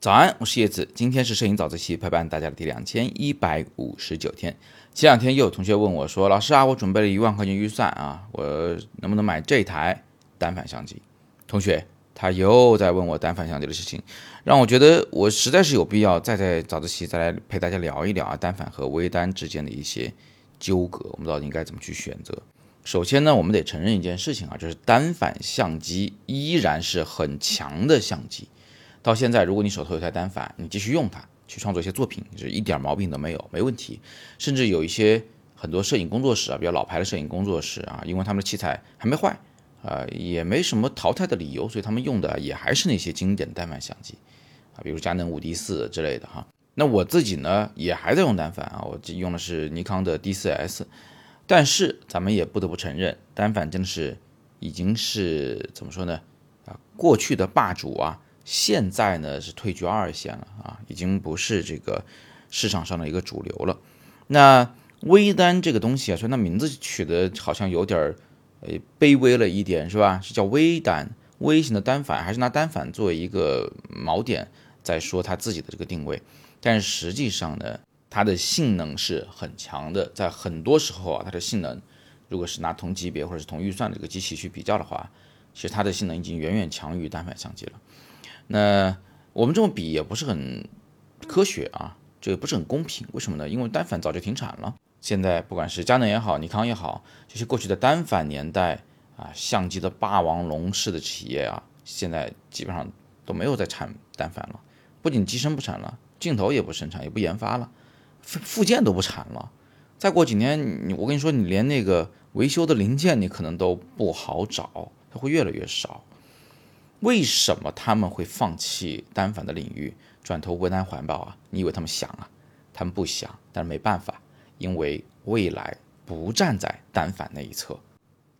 早安，我是叶子。今天是摄影早自习陪伴大家的第两千一百五十九天。前两天又有同学问我说：“老师啊，我准备了一万块钱预算啊，我能不能买这台单反相机？”同学他又在问我单反相机的事情，让我觉得我实在是有必要再在早自习再来陪大家聊一聊啊，单反和微单之间的一些纠葛，我们到底应该怎么去选择？首先呢，我们得承认一件事情啊，就是单反相机依然是很强的相机。到现在，如果你手头有台单反，你继续用它去创作一些作品，是一点毛病都没有，没问题。甚至有一些很多摄影工作室啊，比较老牌的摄影工作室啊，因为他们的器材还没坏，啊，也没什么淘汰的理由，所以他们用的也还是那些经典的单反相机啊，比如佳能五 D 四之类的哈。那我自己呢，也还在用单反啊，我用的是尼康的 D 四 S。但是咱们也不得不承认，单反真的是已经是怎么说呢？啊，过去的霸主啊。现在呢是退居二线了啊，已经不是这个市场上的一个主流了。那微单这个东西啊，说那名字取的好像有点儿呃卑微了一点，是吧？是叫微单，微型的单反，还是拿单反作为一个锚点在说它自己的这个定位？但是实际上呢，它的性能是很强的，在很多时候啊，它的性能如果是拿同级别或者是同预算的这个机器去比较的话，其实它的性能已经远远强于单反相机了。那我们这么比也不是很科学啊，这个不是很公平。为什么呢？因为单反早就停产了。现在不管是佳能也好，尼康也好，这些过去的单反年代啊，相机的霸王龙式的企业啊，现在基本上都没有在产单反了。不仅机身不产了，镜头也不生产，也不研发了，附附件都不产了。再过几年，你我跟你说，你连那个维修的零件你可能都不好找，它会越来越少。为什么他们会放弃单反的领域，转投微单环保啊？你以为他们想啊？他们不想，但是没办法，因为未来不站在单反那一侧。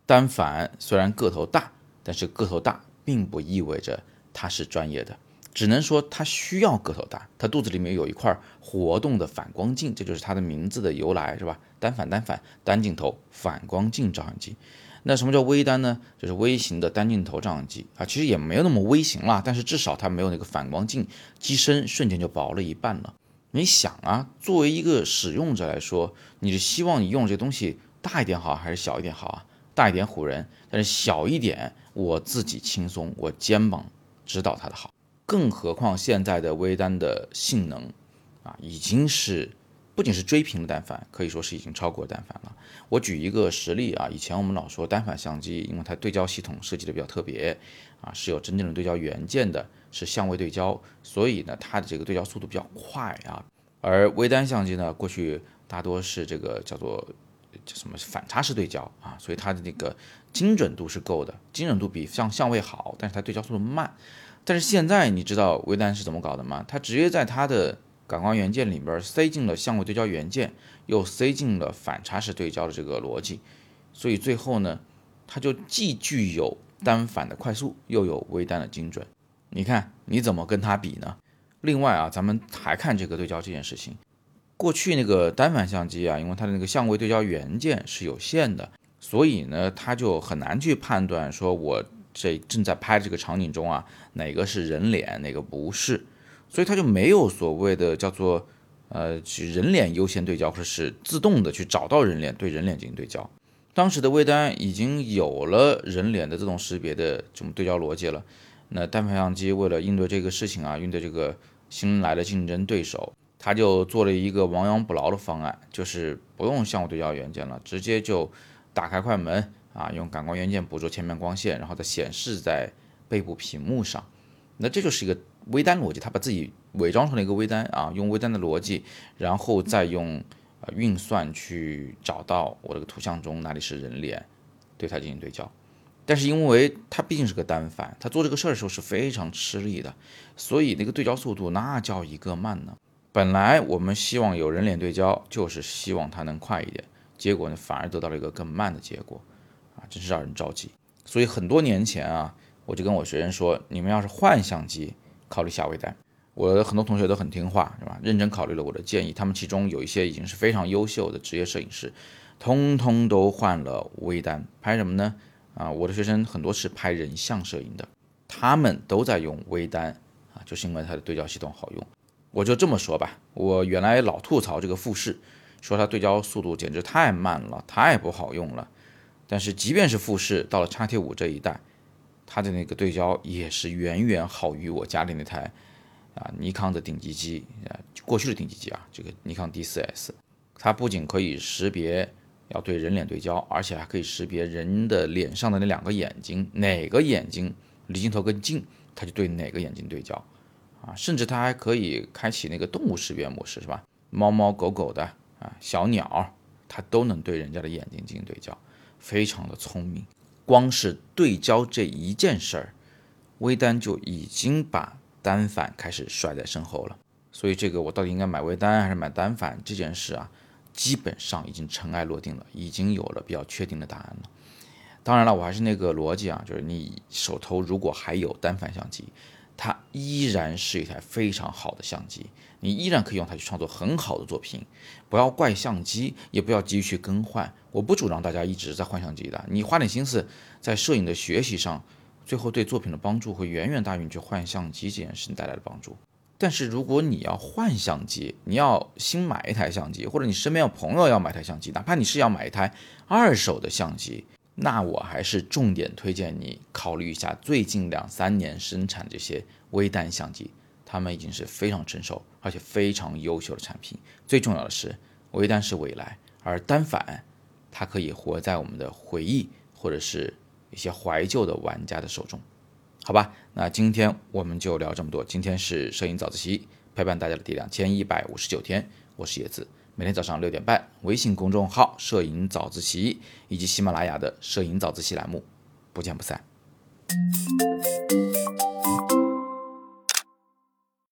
单反虽然个头大，但是个头大并不意味着它是专业的，只能说它需要个头大。它肚子里面有一块活动的反光镜，这就是它的名字的由来，是吧？单反，单反，单镜头反光镜照相机。那什么叫微单呢？就是微型的单镜头照相机啊，其实也没有那么微型啦，但是至少它没有那个反光镜，机身瞬间就薄了一半了。你想啊，作为一个使用者来说，你是希望你用这东西大一点好还是小一点好啊？大一点唬人，但是小一点我自己轻松，我肩膀知道它的好。更何况现在的微单的性能啊，已经是。不仅是追平了单反，可以说是已经超过单反了。我举一个实例啊，以前我们老说单反相机，因为它对焦系统设计的比较特别啊，是有真正的对焦元件的，是相位对焦，所以呢，它的这个对焦速度比较快啊。而微单相机呢，过去大多是这个叫做叫什么反差式对焦啊，所以它的那个精准度是够的，精准度比相相位好，但是它对焦速度慢。但是现在你知道微单是怎么搞的吗？它直接在它的感光元件里边塞进了相位对焦元件，又塞进了反差式对焦的这个逻辑，所以最后呢，它就既具有单反的快速，又有微单的精准。你看你怎么跟它比呢？另外啊，咱们还看这个对焦这件事情。过去那个单反相机啊，因为它的那个相位对焦元件是有限的，所以呢，它就很难去判断说我这正在拍这个场景中啊，哪个是人脸，哪个不是。所以它就没有所谓的叫做，呃，人脸优先对焦，或者是自动的去找到人脸对人脸进行对焦。当时的微单已经有了人脸的自动识别的这种对焦逻辑了。那单反相机为了应对这个事情啊，应对这个新来的竞争对手，他就做了一个亡羊补牢的方案，就是不用相位对焦元件了，直接就打开快门啊，用感光元件捕捉前面光线，然后再显示在背部屏幕上。那这就是一个。微单逻辑，他把自己伪装成了一个微单啊，用微单的逻辑，然后再用呃运算去找到我这个图像中哪里是人脸，对它进行对焦。但是因为它毕竟是个单反，它做这个事儿的时候是非常吃力的，所以那个对焦速度那叫一个慢呢。本来我们希望有人脸对焦，就是希望它能快一点，结果呢反而得到了一个更慢的结果，真是让人着急。所以很多年前啊，我就跟我学生说，你们要是换相机。考虑下微单，我的很多同学都很听话，是吧？认真考虑了我的建议，他们其中有一些已经是非常优秀的职业摄影师，通通都换了微单，拍什么呢？啊，我的学生很多是拍人像摄影的，他们都在用微单啊，就是因为它的对焦系统好用。我就这么说吧，我原来老吐槽这个富士，说它对焦速度简直太慢了，太不好用了。但是即便是富士，到了叉 T 五这一代，它的那个对焦也是远远好于我家里那台啊尼康的顶级机啊，过去的顶级机啊，这个尼康 D 四 S，它不仅可以识别要对人脸对焦，而且还可以识别人的脸上的那两个眼睛，哪个眼睛离镜头更近，它就对哪个眼睛对焦啊，甚至它还可以开启那个动物识别模式，是吧？猫猫狗狗的啊，小鸟，它都能对人家的眼睛进行对焦，非常的聪明。光是对焦这一件事儿，微单就已经把单反开始甩在身后了。所以这个我到底应该买微单还是买单反这件事啊，基本上已经尘埃落定了，已经有了比较确定的答案了。当然了，我还是那个逻辑啊，就是你手头如果还有单反相机，它依然是一台非常好的相机，你依然可以用它去创作很好的作品。不要怪相机，也不要急于去更换。我不主张大家一直在换相机的，你花点心思在摄影的学习上，最后对作品的帮助会远远大于你去换相机这件事情带来的帮助。但是如果你要换相机，你要新买一台相机，或者你身边有朋友要买台相机，哪怕你是要买一台二手的相机，那我还是重点推荐你考虑一下最近两三年生产这些微单相机，它们已经是非常成熟而且非常优秀的产品。最重要的是，微单是未来，而单反。它可以活在我们的回忆，或者是一些怀旧的玩家的手中，好吧？那今天我们就聊这么多。今天是摄影早自习陪伴大家的第两千一百五十九天，我是叶子，每天早上六点半，微信公众号“摄影早自习”以及喜马拉雅的“摄影早自习”栏目，不见不散。